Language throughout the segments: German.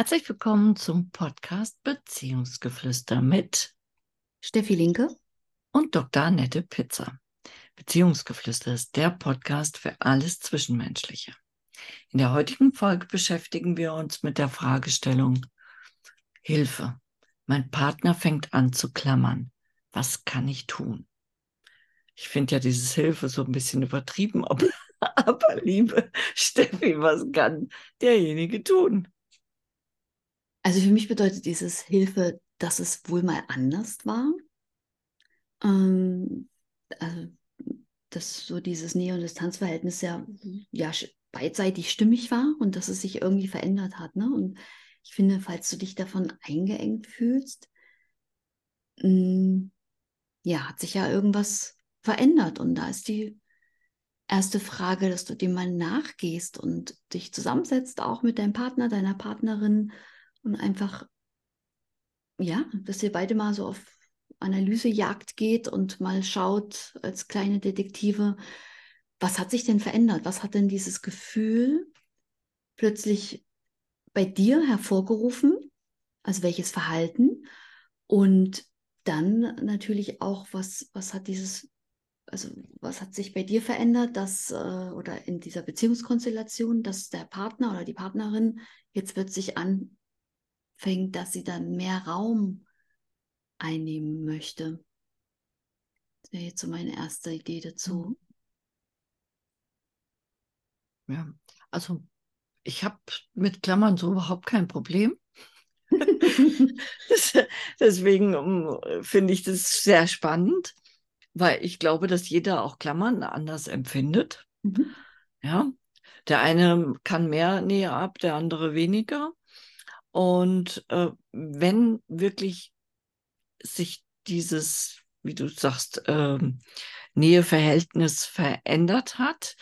Herzlich willkommen zum Podcast Beziehungsgeflüster mit Steffi Linke und Dr. Annette Pizza. Beziehungsgeflüster ist der Podcast für alles Zwischenmenschliche. In der heutigen Folge beschäftigen wir uns mit der Fragestellung Hilfe. Mein Partner fängt an zu klammern. Was kann ich tun? Ich finde ja dieses Hilfe so ein bisschen übertrieben, aber, aber liebe Steffi, was kann derjenige tun? Also für mich bedeutet dieses Hilfe, dass es wohl mal anders war. Ähm, also, dass so dieses Nähe- und Distanzverhältnis ja, ja beidseitig stimmig war und dass es sich irgendwie verändert hat. Ne? Und ich finde, falls du dich davon eingeengt fühlst, mh, mm, ja, hat sich ja irgendwas verändert. Und da ist die erste Frage, dass du dem mal nachgehst und dich zusammensetzt, auch mit deinem Partner, deiner Partnerin und einfach, ja, dass ihr beide mal so auf Analysejagd geht und mal schaut als kleine Detektive, was hat sich denn verändert? Was hat denn dieses Gefühl plötzlich bei dir hervorgerufen? Also welches Verhalten? Und dann natürlich auch, was, was hat dieses, also was hat sich bei dir verändert, dass, äh, oder in dieser Beziehungskonstellation, dass der Partner oder die Partnerin jetzt plötzlich an, anfängt, dass sie dann mehr Raum einnehmen möchte. Das wäre jetzt so meine erste Idee dazu. Mhm. Ja, also ich habe mit Klammern so überhaupt kein Problem. Deswegen um, finde ich das sehr spannend, weil ich glaube, dass jeder auch Klammern anders empfindet. Mhm. Ja, der eine kann mehr Nähe ab, der andere weniger. Und äh, wenn wirklich sich dieses, wie du sagst, äh, Näheverhältnis verändert hat,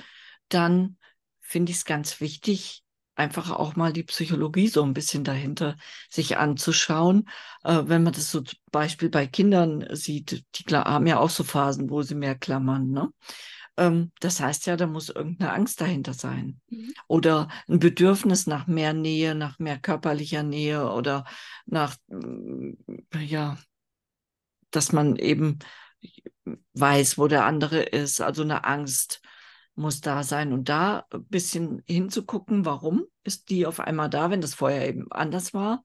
dann finde ich es ganz wichtig, einfach auch mal die Psychologie so ein bisschen dahinter sich anzuschauen. Äh, wenn man das so zum Beispiel bei Kindern sieht, die haben ja auch so Phasen, wo sie mehr klammern. Ne? Ähm, das heißt ja, da muss irgendeine Angst dahinter sein. Mhm. Oder ein Bedürfnis nach mehr Nähe, nach mehr körperlicher Nähe oder nach, mm, ja, dass man eben weiß, wo der andere ist. Also eine Angst muss da sein. Und da ein bisschen hinzugucken, warum ist die auf einmal da, wenn das vorher eben anders war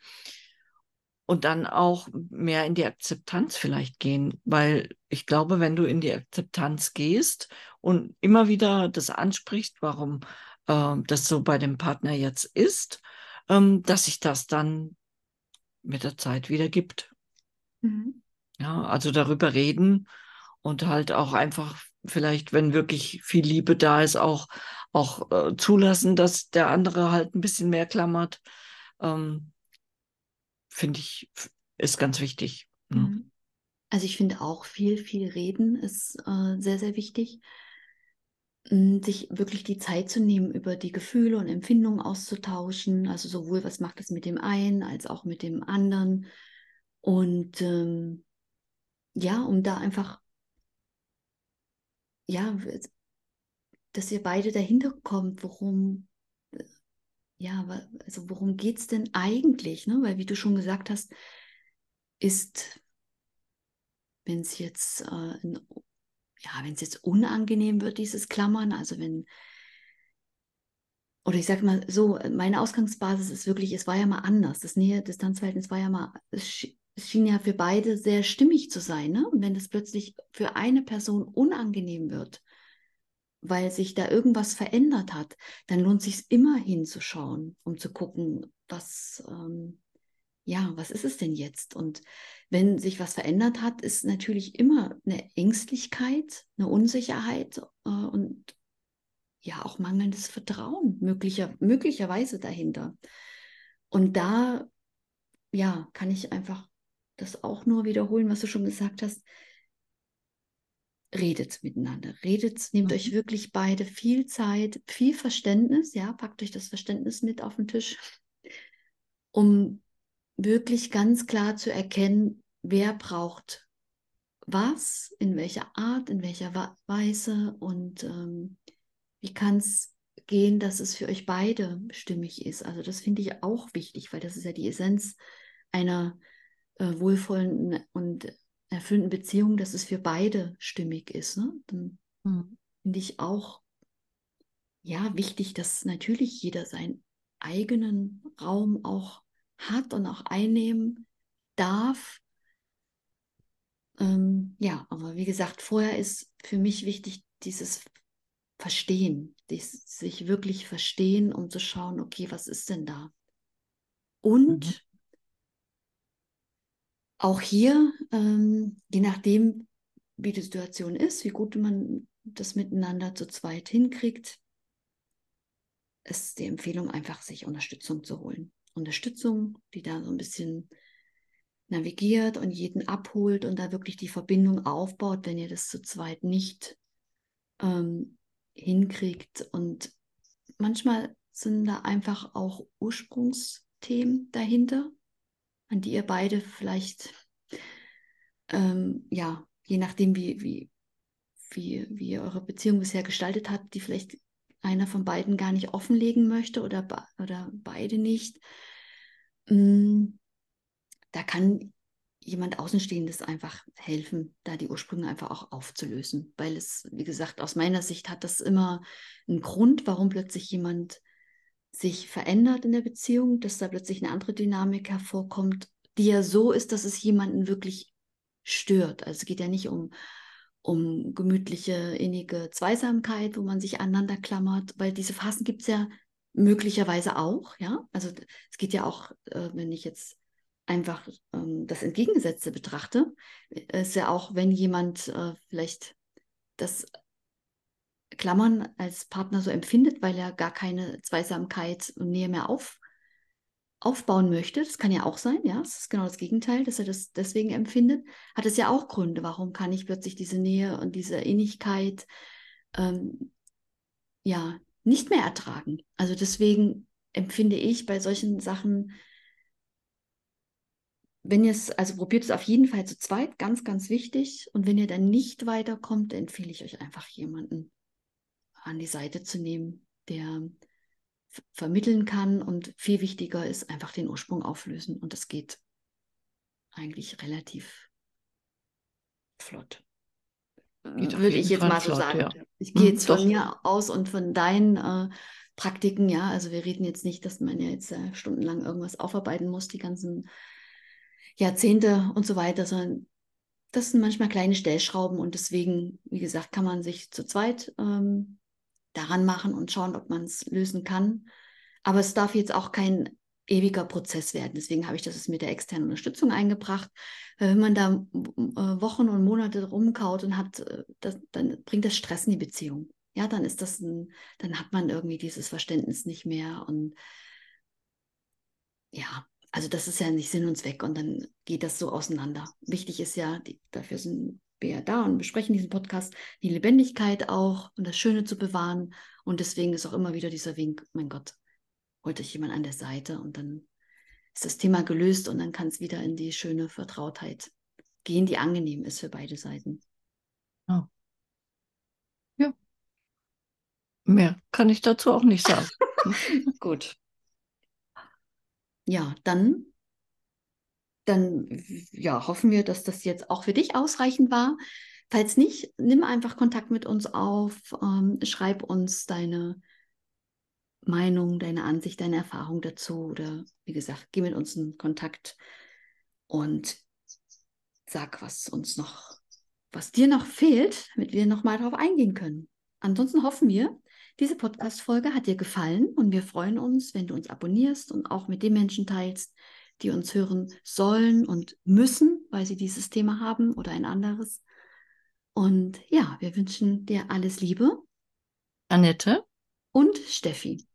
und dann auch mehr in die Akzeptanz vielleicht gehen, weil ich glaube, wenn du in die Akzeptanz gehst und immer wieder das ansprichst, warum äh, das so bei dem Partner jetzt ist, ähm, dass sich das dann mit der Zeit wieder gibt. Mhm. Ja, also darüber reden und halt auch einfach vielleicht, wenn wirklich viel Liebe da ist, auch, auch äh, zulassen, dass der andere halt ein bisschen mehr klammert. Ähm, finde ich, ist ganz wichtig. Ne? Mhm. Also ich finde auch viel, viel reden ist äh, sehr, sehr wichtig. Sich wirklich die Zeit zu nehmen, über die Gefühle und Empfindungen auszutauschen. Also sowohl, was macht es mit dem einen als auch mit dem anderen. Und ähm, ja, um da einfach, ja, dass ihr beide dahinter kommt, worum ja, also worum geht es denn eigentlich? Ne? Weil wie du schon gesagt hast, ist, wenn es jetzt, äh, ja, wenn es jetzt unangenehm wird, dieses Klammern, also wenn, oder ich sage mal so, meine Ausgangsbasis ist wirklich, es war ja mal anders. Das Nähe-Distanzverhältnis war ja mal, es, es schien ja für beide sehr stimmig zu sein. Ne? Und wenn das plötzlich für eine Person unangenehm wird, weil sich da irgendwas verändert hat, dann lohnt sich immer hinzuschauen, um zu gucken, was, ähm, ja, was ist es denn jetzt? Und wenn sich was verändert hat, ist natürlich immer eine Ängstlichkeit, eine Unsicherheit äh, und ja auch mangelndes Vertrauen möglicher, möglicherweise dahinter. Und da, ja, kann ich einfach das auch nur wiederholen, was du schon gesagt hast redet miteinander, redet, nehmt mhm. euch wirklich beide viel Zeit, viel Verständnis, ja, packt euch das Verständnis mit auf den Tisch, um wirklich ganz klar zu erkennen, wer braucht was, in welcher Art, in welcher Weise und ähm, wie kann es gehen, dass es für euch beide stimmig ist. Also das finde ich auch wichtig, weil das ist ja die Essenz einer äh, wohlvollen und erfüllenden Beziehung, dass es für beide stimmig ist. Ne? Dann mhm. finde ich auch ja wichtig, dass natürlich jeder seinen eigenen Raum auch hat und auch einnehmen darf. Ähm, ja, aber wie gesagt, vorher ist für mich wichtig dieses Verstehen, dieses, sich wirklich verstehen, um zu schauen, okay, was ist denn da? Und mhm. Auch hier, ähm, je nachdem, wie die Situation ist, wie gut man das miteinander zu zweit hinkriegt, ist die Empfehlung einfach, sich Unterstützung zu holen. Unterstützung, die da so ein bisschen navigiert und jeden abholt und da wirklich die Verbindung aufbaut, wenn ihr das zu zweit nicht ähm, hinkriegt. Und manchmal sind da einfach auch Ursprungsthemen dahinter, an die ihr beide vielleicht, ähm, ja, je nachdem, wie, wie, wie, wie ihr eure Beziehung bisher gestaltet habt, die vielleicht einer von beiden gar nicht offenlegen möchte oder, oder beide nicht. Mm, da kann jemand Außenstehendes einfach helfen, da die Ursprünge einfach auch aufzulösen. Weil es, wie gesagt, aus meiner Sicht hat das immer einen Grund, warum plötzlich jemand sich verändert in der Beziehung, dass da plötzlich eine andere Dynamik hervorkommt, die ja so ist, dass es jemanden wirklich stört. Also es geht ja nicht um, um gemütliche, innige Zweisamkeit, wo man sich aneinander klammert, weil diese Phasen gibt es ja möglicherweise auch, ja. Also es geht ja auch, äh, wenn ich jetzt einfach ähm, das Entgegengesetzte betrachte, ist ja auch, wenn jemand äh, vielleicht das Klammern als Partner so empfindet, weil er gar keine Zweisamkeit und Nähe mehr auf, aufbauen möchte, das kann ja auch sein, ja, das ist genau das Gegenteil, dass er das deswegen empfindet, hat es ja auch Gründe, warum kann ich plötzlich diese Nähe und diese Innigkeit ähm, ja nicht mehr ertragen. Also deswegen empfinde ich bei solchen Sachen wenn ihr es, also probiert es auf jeden Fall zu zweit, ganz, ganz wichtig. Und wenn ihr dann nicht weiterkommt, empfehle ich euch einfach jemanden an die Seite zu nehmen, der vermitteln kann und viel wichtiger ist, einfach den Ursprung auflösen. Und das geht eigentlich relativ flott. Geht Würde ich jetzt Fall mal so flott, sagen. Ja. Ich gehe jetzt hm, von mir aus und von deinen äh, Praktiken, ja. Also wir reden jetzt nicht, dass man ja jetzt äh, stundenlang irgendwas aufarbeiten muss, die ganzen Jahrzehnte und so weiter, sondern das sind manchmal kleine Stellschrauben und deswegen, wie gesagt, kann man sich zu zweit ähm, daran machen und schauen, ob man es lösen kann. Aber es darf jetzt auch kein ewiger Prozess werden. Deswegen habe ich das mit der externen Unterstützung eingebracht. Wenn man da äh, Wochen und Monate rumkaut und hat, äh, das, dann bringt das Stress in die Beziehung. Ja, dann ist das ein, dann hat man irgendwie dieses Verständnis nicht mehr und ja, also das ist ja nicht Sinn und Zweck und dann geht das so auseinander. Wichtig ist ja, die, dafür sind wir ja da und besprechen diesen Podcast, die Lebendigkeit auch und das Schöne zu bewahren. Und deswegen ist auch immer wieder dieser Wink, mein Gott, holt euch jemand an der Seite und dann ist das Thema gelöst und dann kann es wieder in die schöne Vertrautheit gehen, die angenehm ist für beide Seiten. Oh. Ja. Mehr kann ich dazu auch nicht sagen. Gut ja, dann, dann ja, hoffen wir, dass das jetzt auch für dich ausreichend war. Falls nicht, nimm einfach Kontakt mit uns auf, ähm, schreib uns deine Meinung, deine Ansicht, deine Erfahrung dazu oder wie gesagt, geh mit uns in Kontakt und sag, was uns noch, was dir noch fehlt, damit wir nochmal darauf eingehen können. Ansonsten hoffen wir, diese Podcast-Folge hat dir gefallen und wir freuen uns, wenn du uns abonnierst und auch mit den Menschen teilst, die uns hören sollen und müssen, weil sie dieses Thema haben oder ein anderes. Und ja, wir wünschen dir alles Liebe. Annette und Steffi.